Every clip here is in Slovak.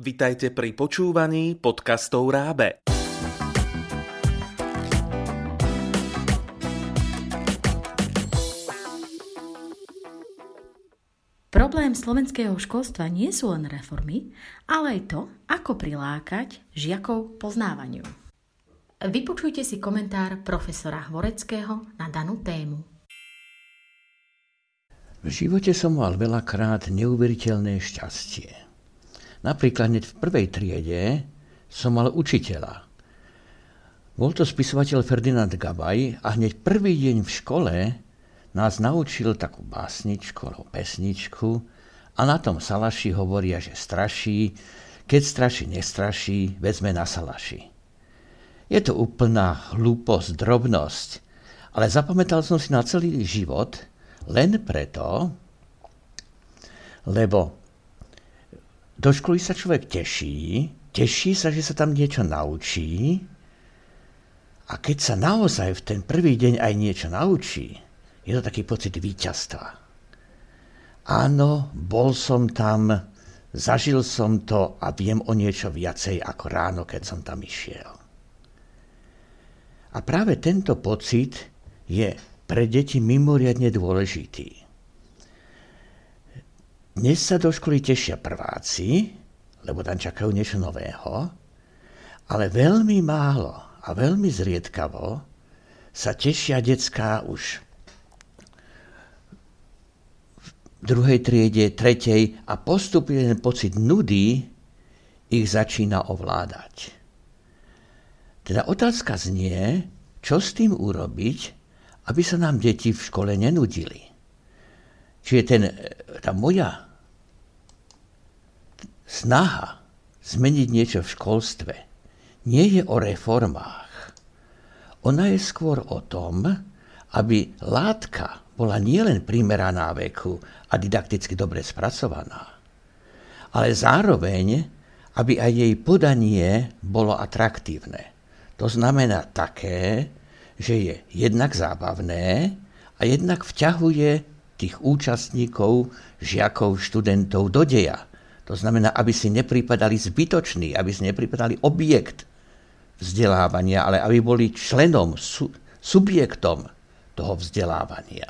Vitajte pri počúvaní podcastov Rábe. Problém slovenského školstva nie sú len reformy, ale aj to, ako prilákať žiakov poznávaniu. Vypočujte si komentár profesora Hvoreckého na danú tému. V živote som mal veľakrát neuveriteľné šťastie. Napríklad hneď v prvej triede som mal učiteľa. Bol to spisovateľ Ferdinand Gabaj a hneď prvý deň v škole nás naučil takú básničku alebo pesničku a na tom salaši hovoria, že straší, keď straší, nestraší, vezme na salaši. Je to úplná hlúposť, drobnosť, ale zapamätal som si na celý život len preto, lebo do školy sa človek teší, teší sa, že sa tam niečo naučí a keď sa naozaj v ten prvý deň aj niečo naučí, je to taký pocit víťazstva. Áno, bol som tam, zažil som to a viem o niečo viacej ako ráno, keď som tam išiel. A práve tento pocit je pre deti mimoriadne dôležitý. Dnes sa do školy tešia prváci, lebo tam čakajú niečo nového, ale veľmi málo a veľmi zriedkavo sa tešia detská už druhej triede, tretej a postupne ten pocit nudy ich začína ovládať. Teda otázka znie, čo s tým urobiť, aby sa nám deti v škole nenudili. Čiže ten, tá moja snaha zmeniť niečo v školstve nie je o reformách. Ona je skôr o tom, aby látka bola nielen primeraná veku a didakticky dobre spracovaná, ale zároveň, aby aj jej podanie bolo atraktívne. To znamená také, že je jednak zábavné a jednak vťahuje tých účastníkov, žiakov, študentov do deja. To znamená, aby si nepripadali zbytoční, aby si nepripadali objekt vzdelávania, ale aby boli členom, su, subjektom toho vzdelávania.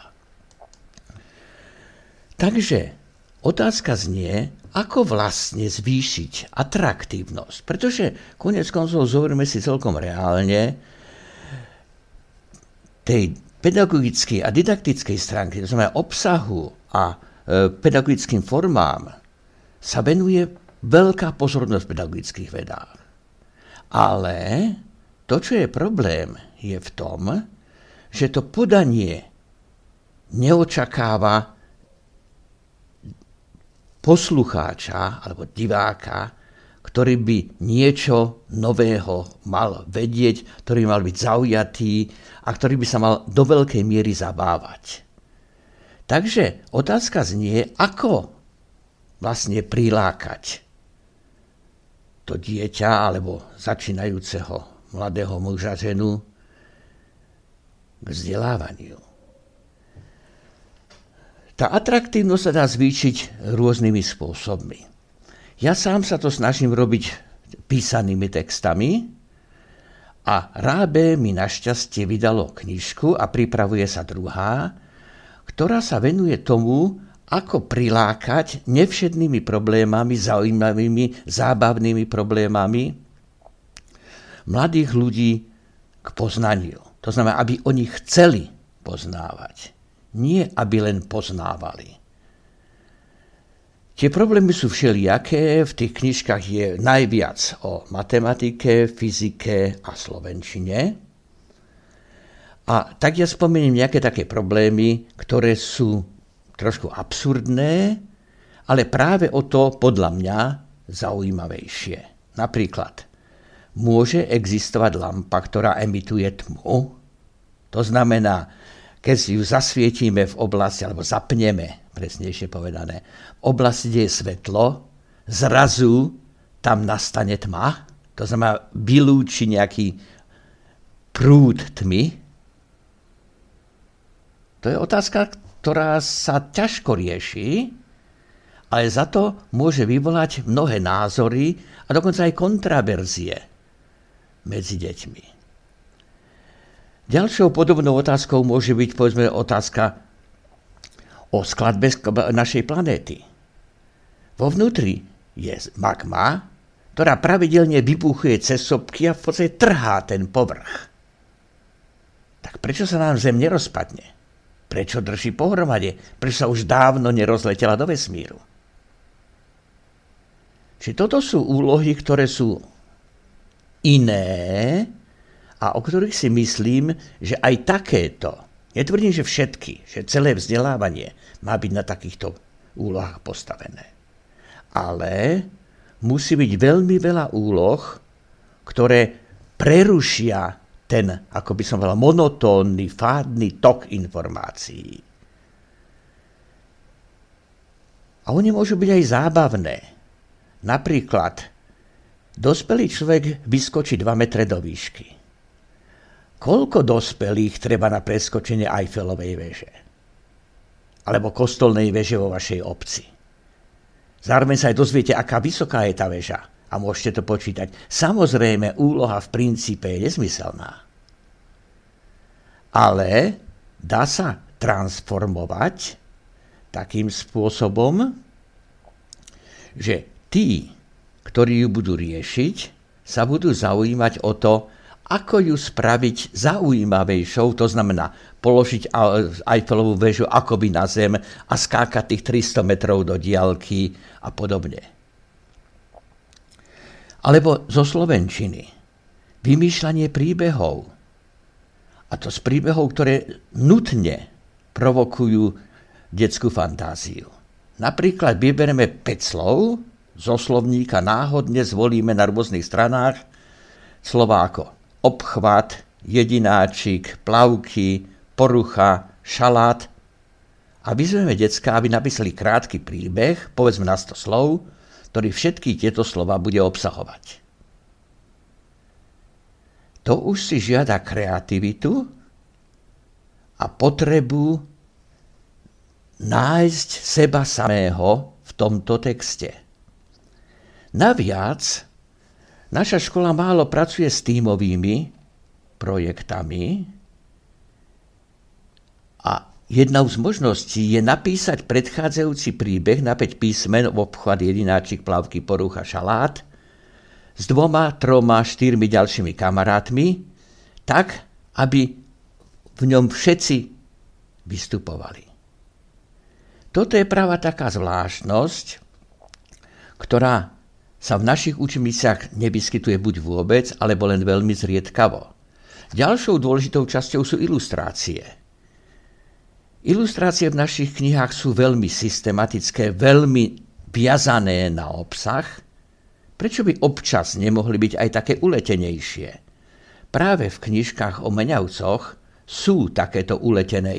Takže otázka znie, ako vlastne zvýšiť atraktívnosť. Pretože konec koncov zoberme si celkom reálne tej pedagogickej a didaktickej stránky, to znamená obsahu a e, pedagogickým formám, sa venuje veľká pozornosť v pedagogických vedách. Ale to, čo je problém, je v tom, že to podanie neočakáva poslucháča alebo diváka, ktorý by niečo nového mal vedieť, ktorý mal byť zaujatý a ktorý by sa mal do veľkej miery zabávať. Takže otázka znie, ako vlastne prilákať to dieťa alebo začínajúceho mladého muža ženu k vzdelávaniu. Tá atraktívnosť sa dá zvýšiť rôznymi spôsobmi. Ja sám sa to snažím robiť písanými textami a Rábe mi našťastie vydalo knižku a pripravuje sa druhá, ktorá sa venuje tomu, ako prilákať nevšednými problémami, zaujímavými, zábavnými problémami mladých ľudí k poznaniu. To znamená, aby oni chceli poznávať nie aby len poznávali. Tie problémy sú všelijaké, v tých knižkách je najviac o matematike, fyzike a slovenčine. A tak ja spomeniem nejaké také problémy, ktoré sú trošku absurdné, ale práve o to podľa mňa zaujímavejšie. Napríklad, môže existovať lampa, ktorá emituje tmu? To znamená, keď si ju zasvietíme v oblasti, alebo zapneme, presnejšie povedané, v oblasti, kde je svetlo, zrazu tam nastane tma, to znamená vylúči nejaký prúd tmy. To je otázka, ktorá sa ťažko rieši, ale za to môže vyvolať mnohé názory a dokonca aj kontraverzie medzi deťmi. Ďalšou podobnou otázkou môže byť povedzme otázka o skladbe našej planéty. Vo vnútri je magma, ktorá pravidelne vybuchuje cez sopky a v podstate trhá ten povrch. Tak prečo sa nám Zem nerozpadne? Prečo drží pohromade? Prečo sa už dávno nerozletela do vesmíru? Čiže toto sú úlohy, ktoré sú iné a o ktorých si myslím, že aj takéto, netvrdím, že všetky, že celé vzdelávanie má byť na takýchto úlohách postavené. Ale musí byť veľmi veľa úloh, ktoré prerušia ten, ako by som povedal, monotónny, fádny tok informácií. A oni môžu byť aj zábavné. Napríklad, dospelý človek vyskočí 2 metre do výšky. Koľko dospelých treba na preskočenie Eiffelovej veže? Alebo kostolnej veže vo vašej obci? Zároveň sa aj dozviete, aká vysoká je tá väža a môžete to počítať. Samozrejme, úloha v princípe je nezmyselná. Ale dá sa transformovať takým spôsobom, že tí, ktorí ju budú riešiť, sa budú zaujímať o to, ako ju spraviť zaujímavejšou, to znamená položiť Eiffelovú väžu akoby na zem a skákať tých 300 metrov do diálky a podobne. Alebo zo Slovenčiny. Vymýšľanie príbehov. A to z príbehov, ktoré nutne provokujú detskú fantáziu. Napríklad vyberieme 5 slov, zo slovníka náhodne zvolíme na rôznych stranách slova ako obchvat, jedináčik, plavky, porucha, šalát a vyzveme decka, aby napísali krátky príbeh, povedzme na 100 slov, ktorý všetky tieto slova bude obsahovať. To už si žiada kreativitu a potrebu nájsť seba samého v tomto texte. Naviac, naša škola málo pracuje s tímovými projektami jednou z možností je napísať predchádzajúci príbeh na 5 písmen v obchvat jedináčik, plavky, porucha, šalát s dvoma, troma, štyrmi ďalšími kamarátmi, tak, aby v ňom všetci vystupovali. Toto je práva taká zvláštnosť, ktorá sa v našich učebniciach nevyskytuje buď vôbec, alebo len veľmi zriedkavo. Ďalšou dôležitou časťou sú ilustrácie. Ilustrácie v našich knihách sú veľmi systematické, veľmi viazané na obsah. Prečo by občas nemohli byť aj také uletenejšie? Práve v knižkách o meňavcoch sú takéto uletené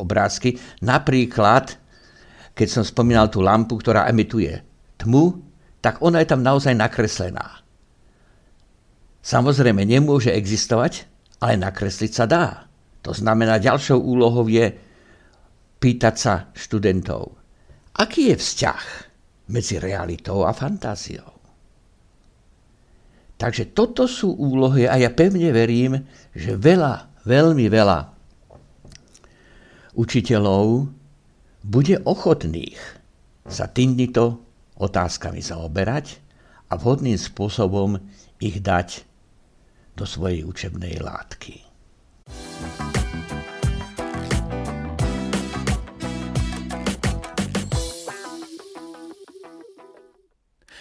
obrázky. Napríklad, keď som spomínal tú lampu, ktorá emituje tmu, tak ona je tam naozaj nakreslená. Samozrejme nemôže existovať, ale nakresliť sa dá. To znamená, ďalšou úlohou je pýtať sa študentov, aký je vzťah medzi realitou a fantáziou. Takže toto sú úlohy a ja pevne verím, že veľa, veľmi veľa učiteľov bude ochotných sa týmto otázkami zaoberať a vhodným spôsobom ich dať do svojej učebnej látky.